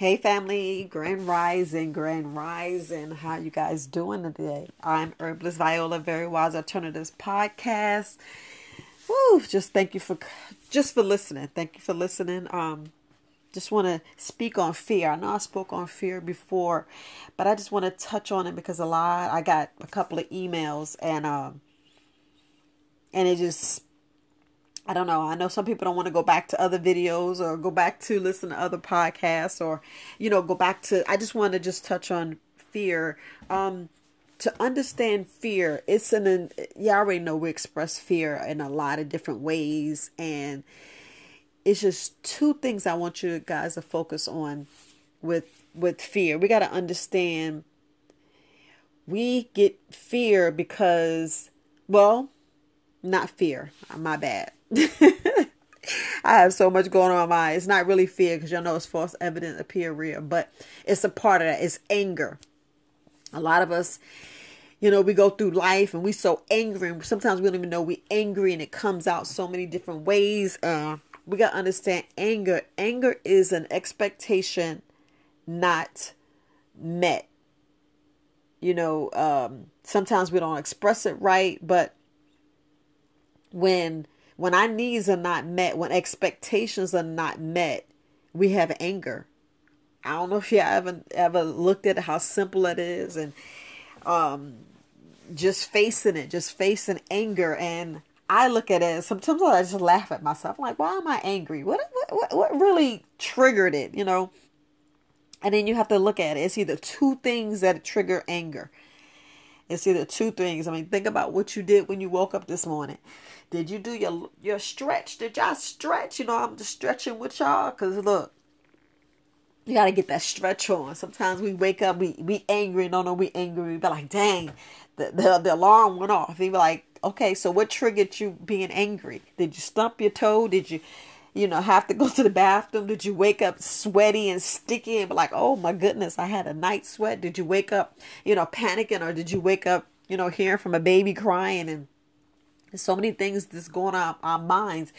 Hey family, Grand Rising, Grand Rising. How you guys doing today? I'm Herbalist Viola, Very Wise Alternatives podcast. Woo! Just thank you for just for listening. Thank you for listening. Um, just want to speak on fear. I know I spoke on fear before, but I just want to touch on it because a lot. I got a couple of emails and um, and it just I don't know. I know some people don't want to go back to other videos or go back to listen to other podcasts or, you know, go back to. I just want to just touch on fear. Um, to understand fear, it's an. You already know we express fear in a lot of different ways, and it's just two things I want you guys to focus on with with fear. We got to understand. We get fear because, well, not fear. My bad I have so much going on in my mind. It's not really fear because y'all know it's false evidence appear real, but it's a part of that. It's anger. A lot of us, you know, we go through life and we so angry. And sometimes we don't even know we angry, and it comes out so many different ways. Uh, we gotta understand anger. Anger is an expectation not met. You know, um, sometimes we don't express it right, but when when our needs are not met, when expectations are not met, we have anger. I don't know if you ever ever looked at how simple it is and um just facing it, just facing anger and I look at it sometimes I just laugh at myself. I'm like, why am I angry? What what what really triggered it, you know? And then you have to look at it. It's either two things that trigger anger. It's either two things. I mean, think about what you did when you woke up this morning. Did you do your your stretch? Did y'all stretch? You know, I'm just stretching with y'all because look, you gotta get that stretch on. Sometimes we wake up, we we angry, no, no, we angry. We be like, dang, the the, the alarm went off. You be like, okay, so what triggered you being angry? Did you stump your toe? Did you, you know, have to go to the bathroom? Did you wake up sweaty and sticky and be like, oh my goodness, I had a night sweat? Did you wake up, you know, panicking, or did you wake up, you know, hearing from a baby crying and so many things that's going on our minds.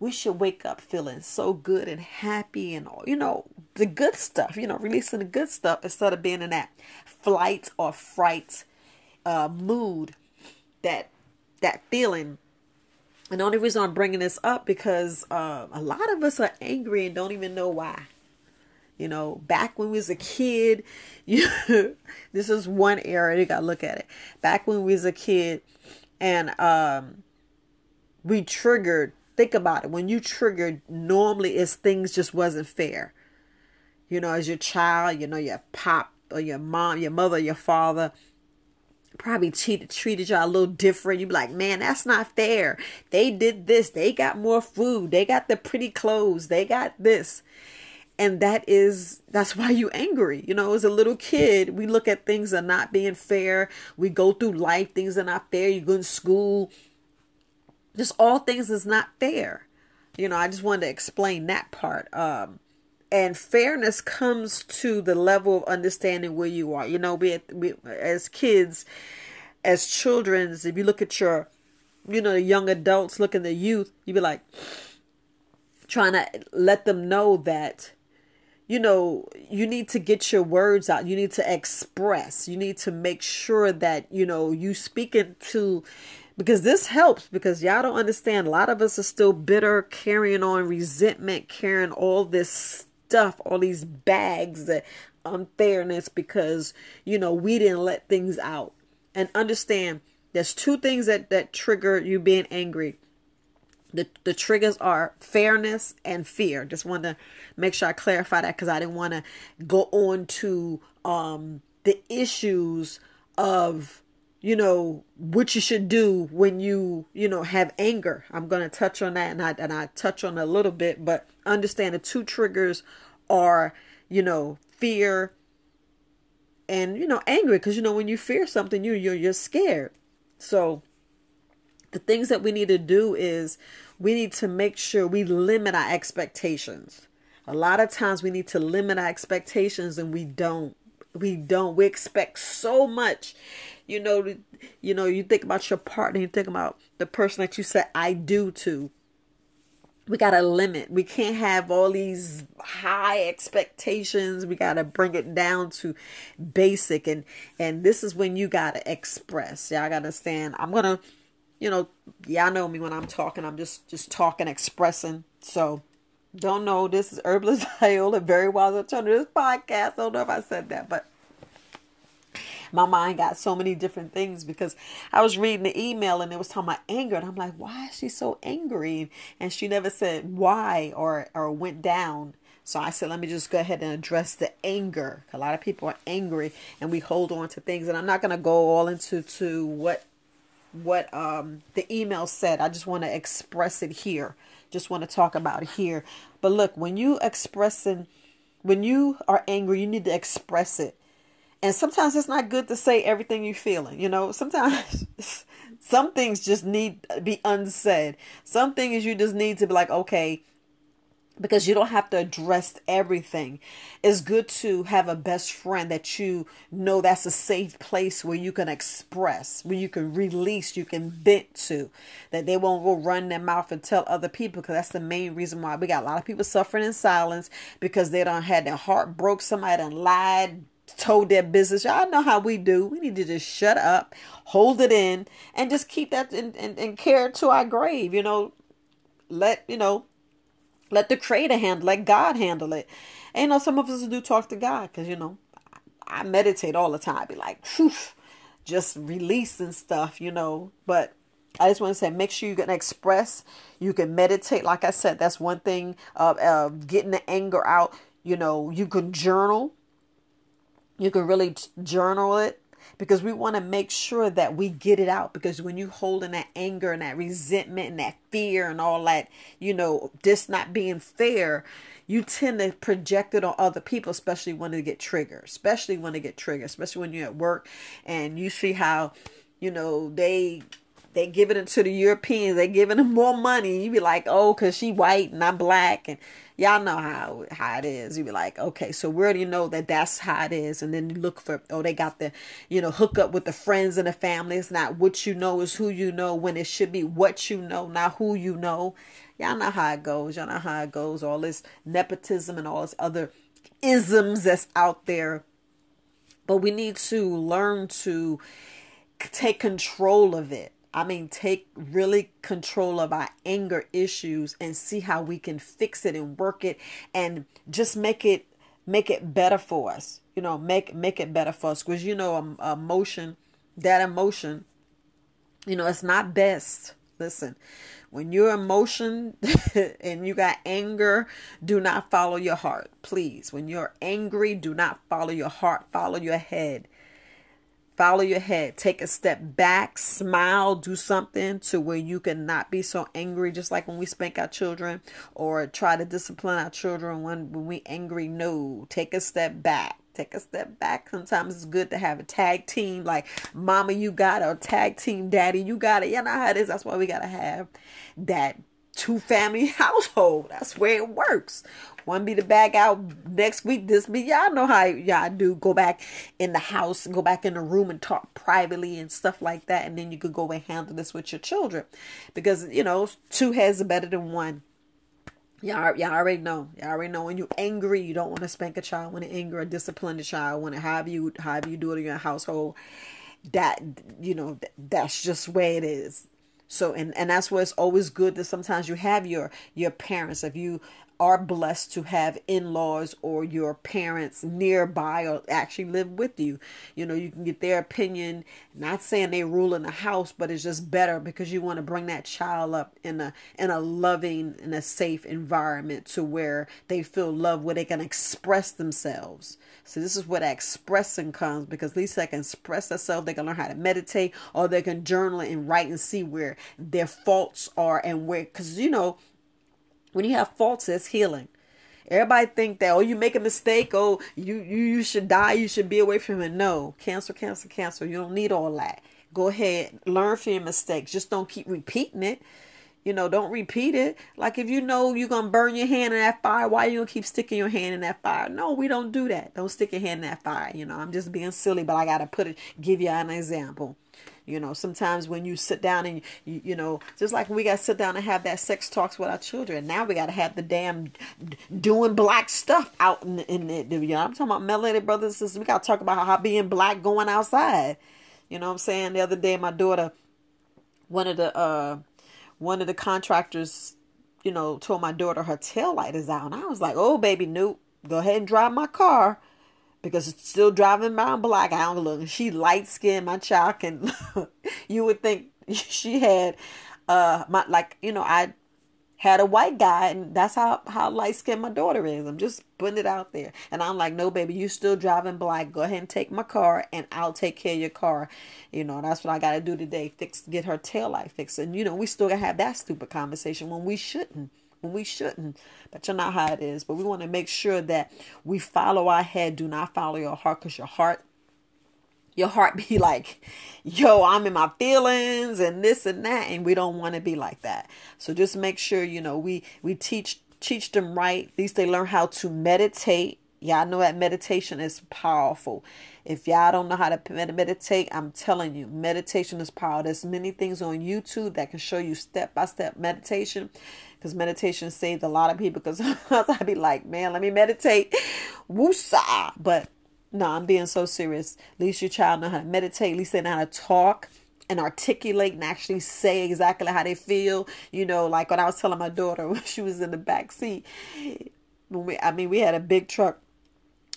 We should wake up feeling so good and happy and you know the good stuff. You know, releasing the good stuff instead of being in that flight or fright uh, mood. That that feeling. And the only reason I'm bringing this up because uh, a lot of us are angry and don't even know why. You know, back when we was a kid, you this is one area you got to look at it. Back when we was a kid, and um, we triggered. Think about it. When you triggered, normally it's things just wasn't fair. You know, as your child, you know, your pop or your mom, your mother, your father probably cheated, treated y'all a little different. You be like, man, that's not fair. They did this. They got more food. They got the pretty clothes. They got this and that is that's why you angry you know as a little kid we look at things are not being fair we go through life things are not fair you go to school just all things is not fair you know i just wanted to explain that part um and fairness comes to the level of understanding where you are you know we, we as kids as children if you look at your you know young adults look at the youth you be like trying to let them know that you know, you need to get your words out. You need to express. You need to make sure that, you know, you speak to because this helps because y'all don't understand. A lot of us are still bitter, carrying on resentment, carrying all this stuff, all these bags that unfairness because, you know, we didn't let things out. And understand there's two things that that trigger you being angry the the triggers are fairness and fear. Just want to make sure I clarify that because I didn't want to go on to um, the issues of you know what you should do when you you know have anger. I'm going to touch on that and I and I touch on a little bit, but understand the two triggers are you know fear and you know angry because you know when you fear something you you're you're scared. So the things that we need to do is we need to make sure we limit our expectations. A lot of times we need to limit our expectations and we don't. We don't. We expect so much. You know, you know, you think about your partner, you think about the person that you said I do to. We got to limit. We can't have all these high expectations. We got to bring it down to basic and and this is when you got to express. Y'all got to understand. I'm going to you know, y'all know me when I'm talking. I'm just just talking, expressing. So don't know. This is Herbalist Viola, very wise alternative podcast. I don't know if I said that, but my mind got so many different things because I was reading the email and it was talking about anger and I'm like, why is she so angry? And she never said why or or went down. So I said, let me just go ahead and address the anger. A lot of people are angry and we hold on to things. And I'm not to go all into to what what um the email said. I just want to express it here. Just want to talk about it here. But look, when you expressing when you are angry, you need to express it. And sometimes it's not good to say everything you're feeling. You know, sometimes some things just need to be unsaid. Some things you just need to be like, okay, because you don't have to address everything. It's good to have a best friend that you know that's a safe place where you can express, where you can release, you can vent to, that they won't go run their mouth and tell other people. Because that's the main reason why we got a lot of people suffering in silence because they don't had their heart broke. Somebody done lied, told their business. Y'all know how we do. We need to just shut up, hold it in, and just keep that and and, and care to our grave. You know, let you know let the creator handle let god handle it and you know some of us do talk to god because you know i meditate all the time I be like Phew, just releasing stuff you know but I just want to say, make sure you can express, you can meditate. Like I said, that's one thing of uh, getting the anger out. You know, you can journal. You can really journal it because we want to make sure that we get it out because when you hold in that anger and that resentment and that fear and all that you know this not being fair you tend to project it on other people especially when they get triggered especially when they get triggered especially when you're at work and you see how you know they they giving it to the Europeans. They giving them more money. You be like, oh, cause she white and I'm black, and y'all know how how it is. You be like, okay, so do you know that that's how it is? And then you look for, oh, they got the, you know, hook up with the friends and the family. It's not what you know is who you know when it should be what you know, not who you know. Y'all know how it goes. Y'all know how it goes. All this nepotism and all this other isms that's out there. But we need to learn to take control of it I mean, take really control of our anger issues and see how we can fix it and work it and just make it make it better for us. You know, make make it better for us because you know, emotion, that emotion, you know, it's not best. Listen, when you're emotion and you got anger, do not follow your heart, please. When you're angry, do not follow your heart, follow your head follow your head take a step back smile do something to where you can not be so angry just like when we spank our children or try to discipline our children when, when we angry. No take a step back. Take a step back. Sometimes it's good to have a tag team like mama you got it or tag team daddy you got it. You know how it is. That's why we got to have that two family household that's where it works one be the back out next week. This be y'all know how y'all do. Go back in the house and go back in the room and talk privately and stuff like that. And then you could go and handle this with your children. Because, you know, two heads are better than one. Y'all, y'all already know. Y'all already know when you're angry, you don't want to spank a child. When you're angry or discipline a child, when to however you however you do it in your household, that you know that's just where it is. So and and that's where it's always good that sometimes you have your your parents. If you are blessed to have in-laws or your parents nearby or actually live with you. You know you can get their opinion. Not saying they rule in the house but it's just better because you want to bring that child up in a in a loving and a safe environment to where they feel love where they can express themselves. So this is where that expressing comes because at least they can express themselves they can learn how to meditate or they can journal and write and see where their faults are and where because you know when you have faults, it's healing. Everybody think that oh you make a mistake oh you you you should die you should be away from it. No, cancel, cancel, cancel. You don't need all that. Go ahead, learn from your mistakes. Just don't keep repeating it. You know, don't repeat it. Like if you know you're gonna burn your hand in that fire, why are you gonna keep sticking your hand in that fire? No, we don't do that. Don't stick your hand in that fire. You know, I'm just being silly, but I gotta put it, give you an example. You know, sometimes when you sit down and you, you know, just like we got to sit down and have that sex talks with our children. Now we got to have the damn doing black stuff out in, in it. You know, I'm talking about melanated brothers and sisters. We got to talk about how being black going outside. You know what I'm saying? The other day, my daughter, one of the uh, one of the contractors, you know, told my daughter her tail light is out, and I was like, "Oh, baby, nope, go ahead and drive my car." Because it's still driving around black. I don't look. She light skinned. My child can. you would think she had, uh, my like you know I had a white guy, and that's how how light skinned my daughter is. I'm just putting it out there, and I'm like, no, baby, you still driving black. Go ahead and take my car, and I'll take care of your car. You know, that's what I got to do today. Fix get her tail light fixed, and you know, we still gonna have that stupid conversation when we shouldn't when we shouldn't. But you know how it is. But we want to make sure that we follow our head, do not follow your heart, because your heart, your heart be like, yo, I'm in my feelings and this and that, and we don't want to be like that. So just make sure you know we we teach teach them right. At least they learn how to meditate. Y'all know that meditation is powerful. If y'all don't know how to meditate, I'm telling you, meditation is powerful. There's many things on YouTube that can show you step by step meditation because meditation saved a lot of people. Because I'd be like, man, let me meditate, woosah. But no, I'm being so serious. At least your child know how to meditate. At least they know how to talk and articulate and actually say exactly how they feel. You know, like when I was telling my daughter when she was in the back seat. When we, I mean, we had a big truck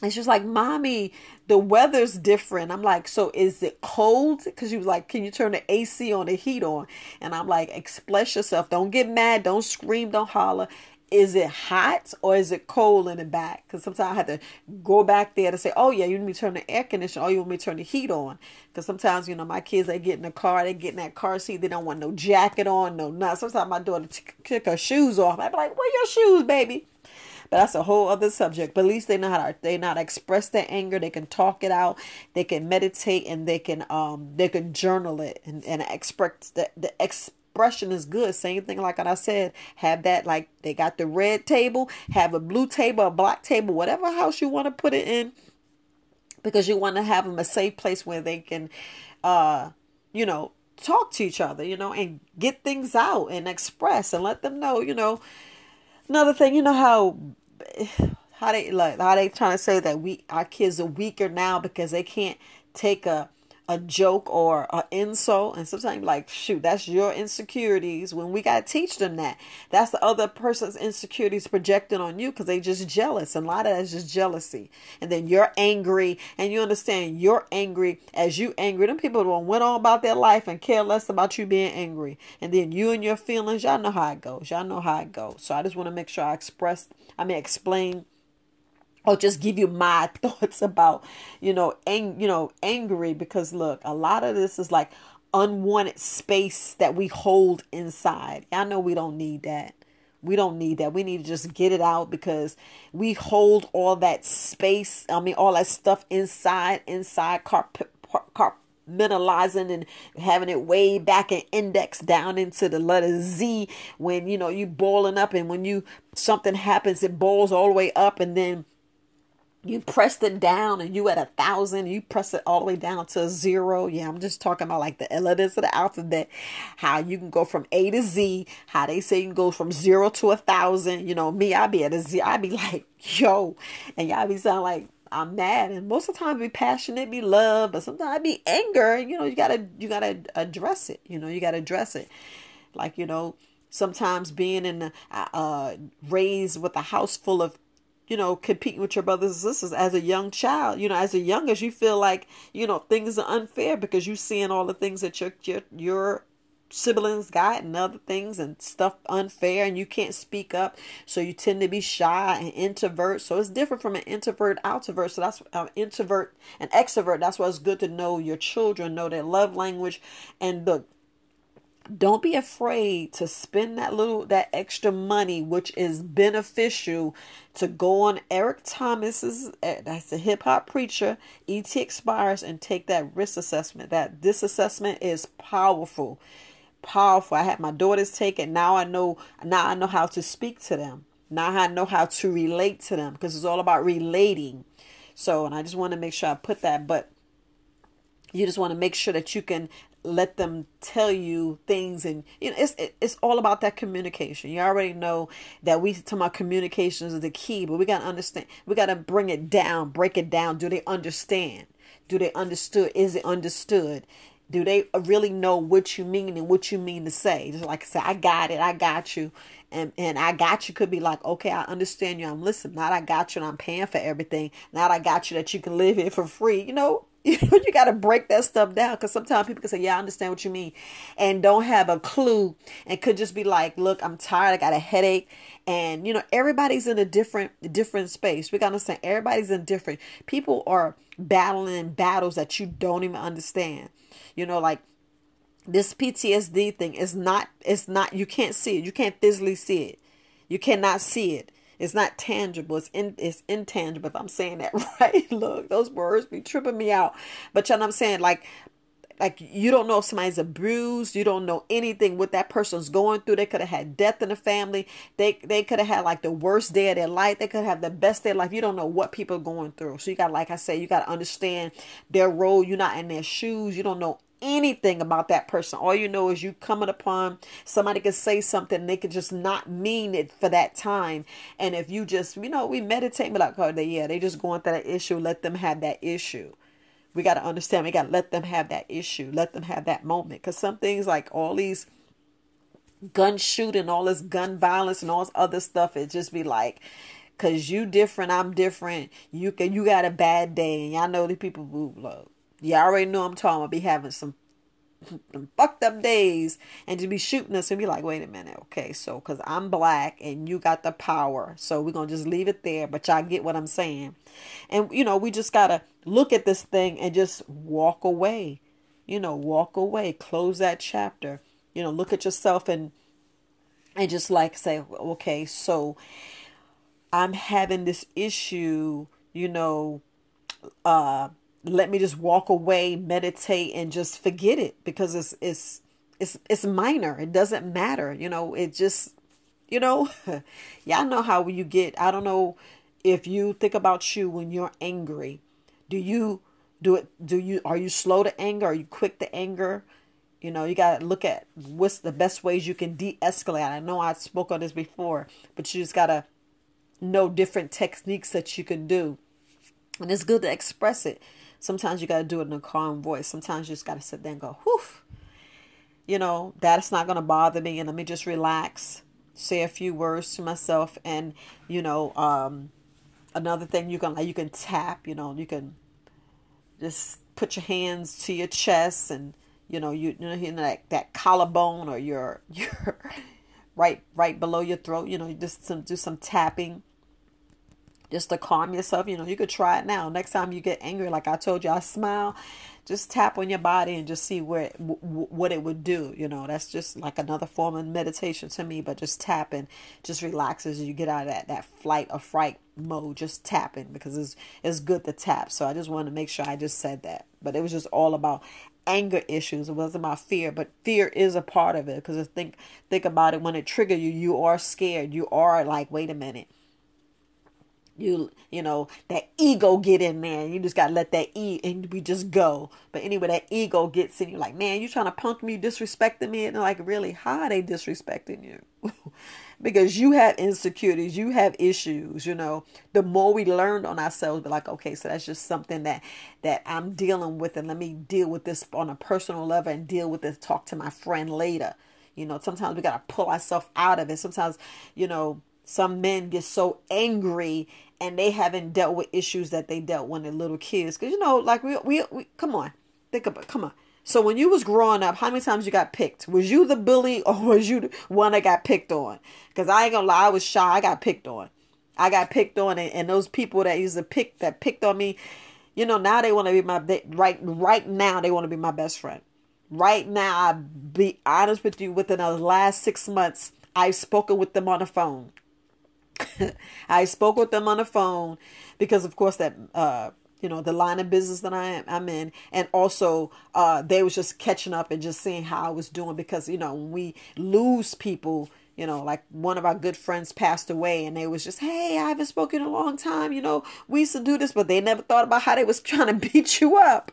and she was like, Mommy, the weather's different. I'm like, So is it cold? Because she was like, Can you turn the AC on, the heat on? And I'm like, Express yourself. Don't get mad. Don't scream. Don't holler. Is it hot or is it cold in the back? Because sometimes I have to go back there to say, Oh, yeah, you need me to turn the air conditioner. or you want me to turn the heat on. Because sometimes, you know, my kids, they get in the car, they get in that car seat, they don't want no jacket on, no nothing. Sometimes my daughter t- kick her shoes off. I'd be like, Where your shoes, baby? But that's a whole other subject. But at least they know how to they not express their anger. They can talk it out. They can meditate and they can um they can journal it and, and express the, the expression is good. Same thing like I said, have that like they got the red table, have a blue table, a black table, whatever house you want to put it in. Because you want to have them a safe place where they can uh you know talk to each other, you know, and get things out and express and let them know, you know. Another thing, you know how how they like how they trying to say that we our kids are weaker now because they can't take a a joke or an insult and sometimes like shoot that's your insecurities when we got to teach them that. That's the other person's insecurities projecting on you because they just jealous and a lot of that is just jealousy. And then you're angry and you understand you're angry as you angry. Them people don't went on about their life and care less about you being angry. And then you and your feelings y'all know how it goes. Y'all know how it goes. So i just want to make sure i express i mean explain or just give you my thoughts about you know ang- you know angry because look a lot of this is like unwanted space that we hold inside. I know we don't need that. We don't need that. We need to just get it out because we hold all that space i mean all that stuff inside inside carp- compartmentalizing and having it way back and index down into the letter Z when you know you boiling up and when you something happens it boils all the way up and then you pressed it down and you at a thousand you press it all the way down to zero. Yeah i'm just talking about like the letters of the alphabet how you can go from a to z how they say you can go from zero to a thousand. You know me i'd be at a z i'd be like yo and y'all be sound like i'm mad. And most of the time be passionate be love but sometimes i be anger. You know you gotta you gotta address it. You know you gotta address it. Like you know sometimes being in the uh raised with a house full of you know, competing with your brothers and sisters as a young child. You know, as a youngest, you feel like you know things are unfair because you're seeing all the things that your your your siblings got and other things and stuff unfair and you can't speak up. So you tend to be shy and introvert. So it's different from an introvert outrovert. So that's uh, introvert and extrovert. That's why it's good to know your children know their love language and the don't be afraid to spend that little that extra money which is beneficial to go on eric thomas's eh, that's a hip-hop preacher ET Inspires and take that risk assessment. That this assessment is powerful powerful. I had my daughters take it. Now i know now i know how to speak to them. Now i know how to relate to them because it's all about relating. So and i just want to make sure i put that but you just want to make sure that you can let them tell you things and you know it's it's all about that communication you already know that we talk about communications is the key but we got to understand we got to bring it down break it down do they understand do they understood is it understood do they really know what you mean and what you mean to say just like i said i got it i got you and and I got you could be like, okay, I understand you. I'm listening. Now I got you and I'm paying for everything. Now I got you that you can live here for free. You know, you know, you got to break that stuff down because sometimes people can say, "Yeah, I understand what you mean," and don't have a clue, and could just be like, "Look, I'm tired. I got a headache," and you know, everybody's in a different different space. We got to understand everybody's in different. People are battling battles that you don't even understand. You know, like this PTSD thing is not. It's not. You can't see it. You can't physically see it. You cannot see it it's not tangible. It's in, it's intangible. If I'm saying that right, look, those words be tripping me out. But you know what I'm saying? Like, like you don't know if somebody's abused. You don't know anything what that person's going through. They could have had death in the family. They they could have had like the worst day of their life. They could have the best day of life. You don't know what people are going through. So you got, like I said, you got to understand their role. You're not in their shoes. You don't know anything about that person. All you know is you coming upon somebody could say something, they could just not mean it for that time. And if you just, you know, we meditate, be like, oh, they, yeah, they just going through that issue. Let them have that issue. We got to understand. We got to let them have that issue. Let them have that moment. Because some things like all these gun shooting, all this gun violence, and all this other stuff, it just be like, cause you different, I'm different. You can, you got a bad day, and y'all know the people who you already know I'm talking about be having some, some fucked up days and to be shooting us and be like, wait a minute, okay, so because I'm black and you got the power, so we're gonna just leave it there, but y'all get what I'm saying. And you know, we just gotta look at this thing and just walk away. You know, walk away, close that chapter. You know, look at yourself and and just like say, okay, so I'm having this issue, you know, uh let me just walk away, meditate, and just forget it because it's it's it's it's minor. It doesn't matter. You know, it just you know, y'all know how you get. I don't know if you think about you when you're angry. Do you do it? Do you are you slow to anger? Are you quick to anger? You know, you got to look at what's the best ways you can de-escalate. I know I spoke on this before, but you just got to know different techniques that you can do. And it's good to express it. Sometimes you got to do it in a calm voice. Sometimes you just got to sit there and go, whew. You know, that's not going to bother me. And let me just relax, say a few words to myself. And, you know, um, another thing you can, like, you can tap, you know, you can just put your hands to your chest and, you know, you, you know, you that, that collarbone or your, your, right, right below your throat, you know, just some, do some tapping just to calm yourself. You know, you could try it now. Next time you get angry, like I told you, I smile. Just tap on your body and just see where w- what it would do. You know, that's just like another form of meditation to me. But just tapping just relaxes you get out of that that flight or fright mode. Just tapping because it's it's good to tap. So I just wanted to make sure I just said that. But it was just all about anger issues. It wasn't about fear, but fear is a part of it because think think about it when it trigger you, you are scared. You are like, wait a minute you you know that ego get in there you just gotta let that e and we just go. But anyway that ego gets in you like man you trying to punk me disrespecting me and like really? How are they disrespecting you? Because you have insecurities you have issues you know. The more we learned on ourselves be like okay so that's just something that that i'm dealing with and let me deal with this on a personal level and deal with this talk to my friend later. You know sometimes we gotta pull ourselves out of it. Sometimes you know some men get so angry and they haven't dealt with issues that they dealt when they're little kids. Because you know, like we, we we come on, think about come on. So when you was growing up, how many times you got picked? Was you the bully or was you the one that got picked on? Because I ain't gonna lie, I was shy. I got picked on. I got picked on, and, and those people that used to pick that picked on me, you know, now they want to be my they, right right now they want to be my best friend. Right now, I be honest with you. Within the last six months, I've spoken with them on the phone. I spoke with them on the phone because, of course, that uh, you know the line of business that I am I'm in, and also uh, they was just catching up and just seeing how I was doing because you know when we lose people. You know, like one of our good friends passed away, and they was just, "Hey, I haven't spoken in a long time. You know, we used to do this, but they never thought about how they was trying to beat you up."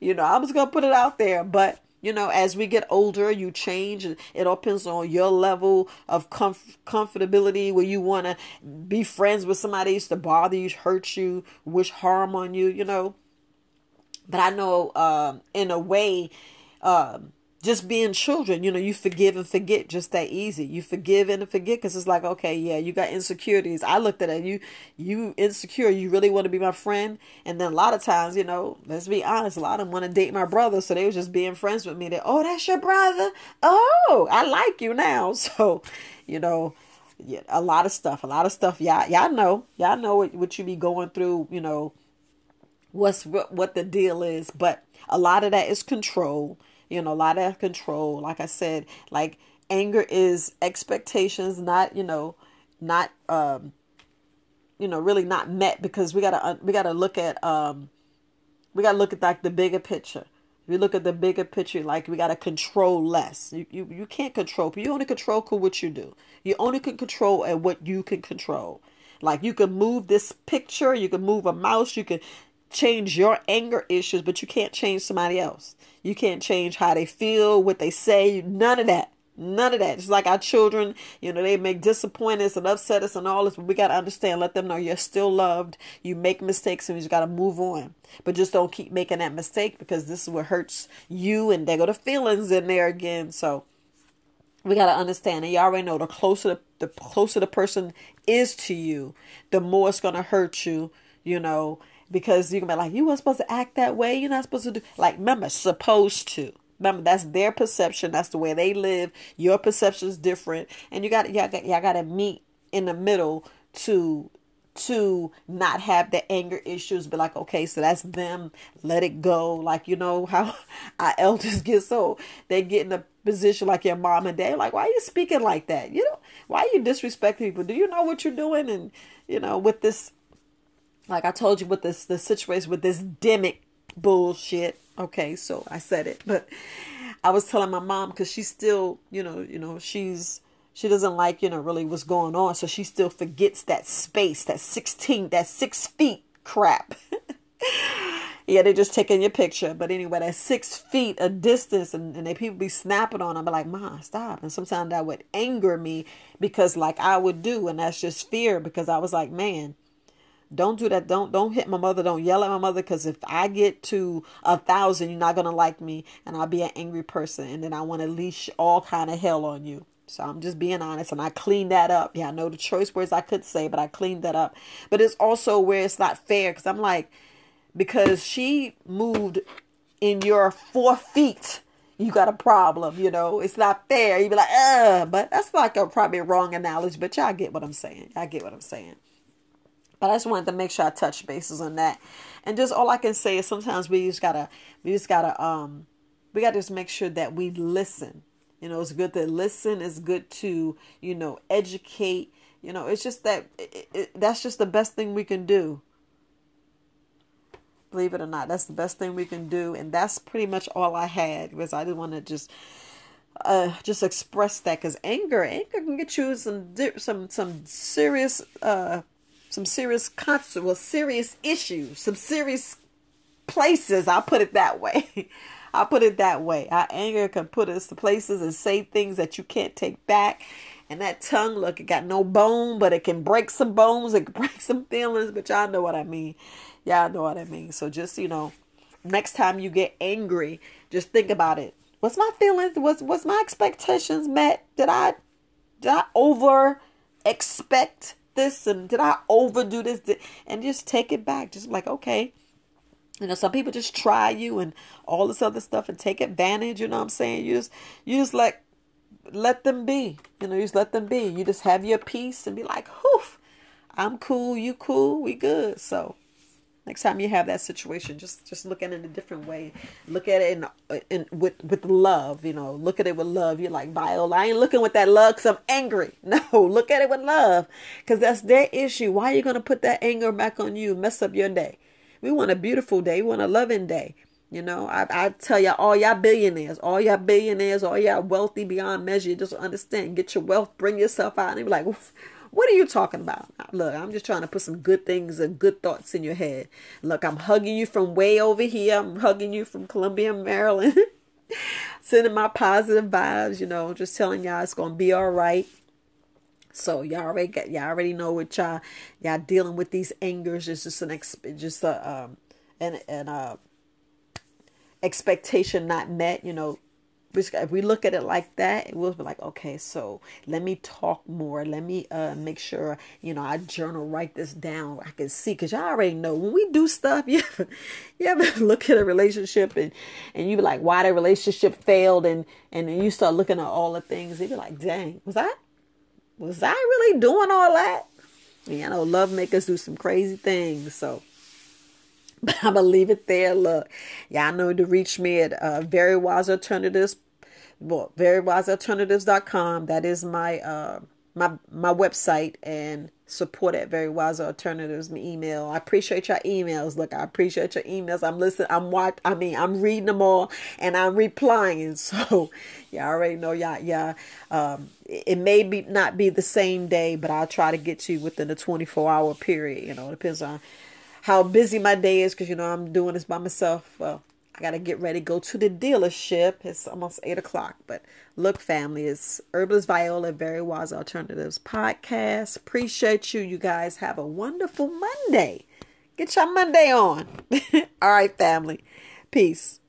You know, I was gonna put it out there, but you know, as we get older, you change. It depends on your level of comf- comfortability where you want to be friends with somebody used to bother you, hurt you, wish harm on you, you know. But I know, um, in a way, um, just being children, you know, you forgive and forget just that easy. You forgive and forget because it's like, okay, yeah, you got insecurities. I looked at it, you, you insecure. You really want to be my friend, and then a lot of times, you know, let's be honest, a lot of them want to date my brother, so they was just being friends with me. That oh, that's your brother. Oh, I like you now. So, you know, yeah, a lot of stuff, a lot of stuff. Y'all, y'all know, y'all know what, what you be going through. You know, what's what, what the deal is, but a lot of that is control you know, a lot of control. Like I said, like anger is expectations not, you know, not um you know, really not met because we got to we got to look at um we got to look at like the bigger picture. If you look at the bigger picture, like we got to control less. You, you you can't control. You only control what you do. You only can control at what you can control. Like you can move this picture, you can move a mouse, you can change your anger issues, but you can't change somebody else. You can't change how they feel, what they say, none of that. None of that. Just like our children, you know, they make disappoint us and upset us and all this, but we got to understand, let them know you're still loved. You make mistakes and you just got to move on. But just don't keep making that mistake because this is what hurts you and they go the feelings in there again. So we got to understand, and you already know the closer the, the closer the person is to you, the more it's going to hurt you, you know, because you can be like, you weren't supposed to act that way. You're not supposed to do like remember, supposed to. Remember, that's their perception. That's the way they live. Your perception is different, and you got y'all got y'all got to meet in the middle to to not have the anger issues. Be like, okay, so that's them. Let it go. Like you know how our elders get so they get in a position like your mom and dad. Like, why are you speaking like that? You know, why are you disrespecting people? Do you know what you're doing? And you know, with this like I told you with this the situation with this demic bullshit. Okay, so I said it, but I was telling my mom because she's still, you know, you know, she's she doesn't like, you know, really what's going on, so she still forgets that space, that sixteen, that six feet crap. yeah, they're just taking your picture. But anyway, that six feet of distance and, and they people be snapping on. Be like, Ma, stop. And sometimes that would anger me because like I would do, and that's just fear because I was like, man, don't do that. Don't don't hit my mother. Don't yell at my mother because if I get to a thousand, you're not gonna like me, and I'll be an angry person, and then I want to leash all kind of hell on you. So I'm just being honest, and I cleaned that up. Yeah, I know the choice words I could say, but I cleaned that up. But it's also where it's not fair because I'm like, because she moved in your four feet you got a problem, you know. It's not fair. You be like, uh, but that's like a probably wrong analogy, but y'all get what I'm saying. I get what I'm saying. But I just wanted to make sure I touch bases on that. And just all I can say is sometimes we just gotta we just gotta um we gotta just make sure that we listen. You know, it's good to listen, it's good to, you know, educate. You know, it's just that it, it, that's just the best thing we can do. Believe it or not, that's the best thing we can do, and that's pretty much all I had because I didn't want to just uh just express that because anger anger can get you some some some serious uh some serious consequences, well, serious issues, some serious places. I'll put it that way. I'll put it that way. Our anger can put us to places and say things that you can't take back. And that tongue, look, it got no bone, but it can break some bones, it can break some feelings, but y'all know what I mean. Y'all know what I mean. So just, you know, next time you get angry, just think about it. What's my feelings? What's what's my expectations met? Did I did I over expect this and did I overdo this? And just take it back. Just like, okay. You know, some people just try you and all this other stuff and take advantage, you know what I'm saying? You just you just let let them be. You know, you just let them be. You just have your peace and be like, whew, I'm cool, you cool, we good. So Next time you have that situation, just just look at it in a different way. Look at it in, in with with love. You know, look at it with love. You're like Viola. Oh, I ain't looking with that love because I'm angry. No, look at it with love because that's their issue. Why are you gonna put that anger back on you? Mess up your day. We want a beautiful day. We want a loving day. You know, I, I tell y'all, all y'all billionaires, all y'all billionaires, all y'all wealthy beyond measure, just understand, get your wealth, bring yourself out, and be like, what are you talking about? Look, I'm just trying to put some good things and good thoughts in your head. Look, I'm hugging you from way over here. I'm hugging you from Columbia, Maryland. Sending my positive vibes, you know, just telling y'all it's gonna be all right. So y'all already got y'all already know what y'all y'all dealing with these angers. It's just an just a um and and uh expectation not met. You know, if we look at it like that, it will be like, okay, so let me talk more. Let me uh, make sure, you know, I journal, write this down. I can see, because y'all already know when we do stuff, you ever, you ever look at a relationship and, and you be like, why the relationship failed? And, and then you start looking at all the things, you be like, dang, was I, was I really doing all that? And, you know, love make us do some crazy things. So, but I'm gonna leave it there. Look, y'all know to reach me at uh, Very Wise Alternatives well, verywisealternatives.com. That is my uh my my website and support at very wise alternatives my email. I appreciate your emails. Look i appreciate your emails. I'm listening i'm watch i mean i'm reading them all and i'm replying. So yeah i already know y'all yeah um it may be not be the same day but i'll try to get to you within a 24 hour period. You know it depends on how busy my day is because you know i'm doing this by myself. Well I got to get ready, go to the dealership. It's almost eight o'clock. But look, family, it's Herbalist Viola, Very Wise Alternatives podcast. Appreciate you. You guys have a wonderful Monday. Get your Monday on. All right, family. Peace.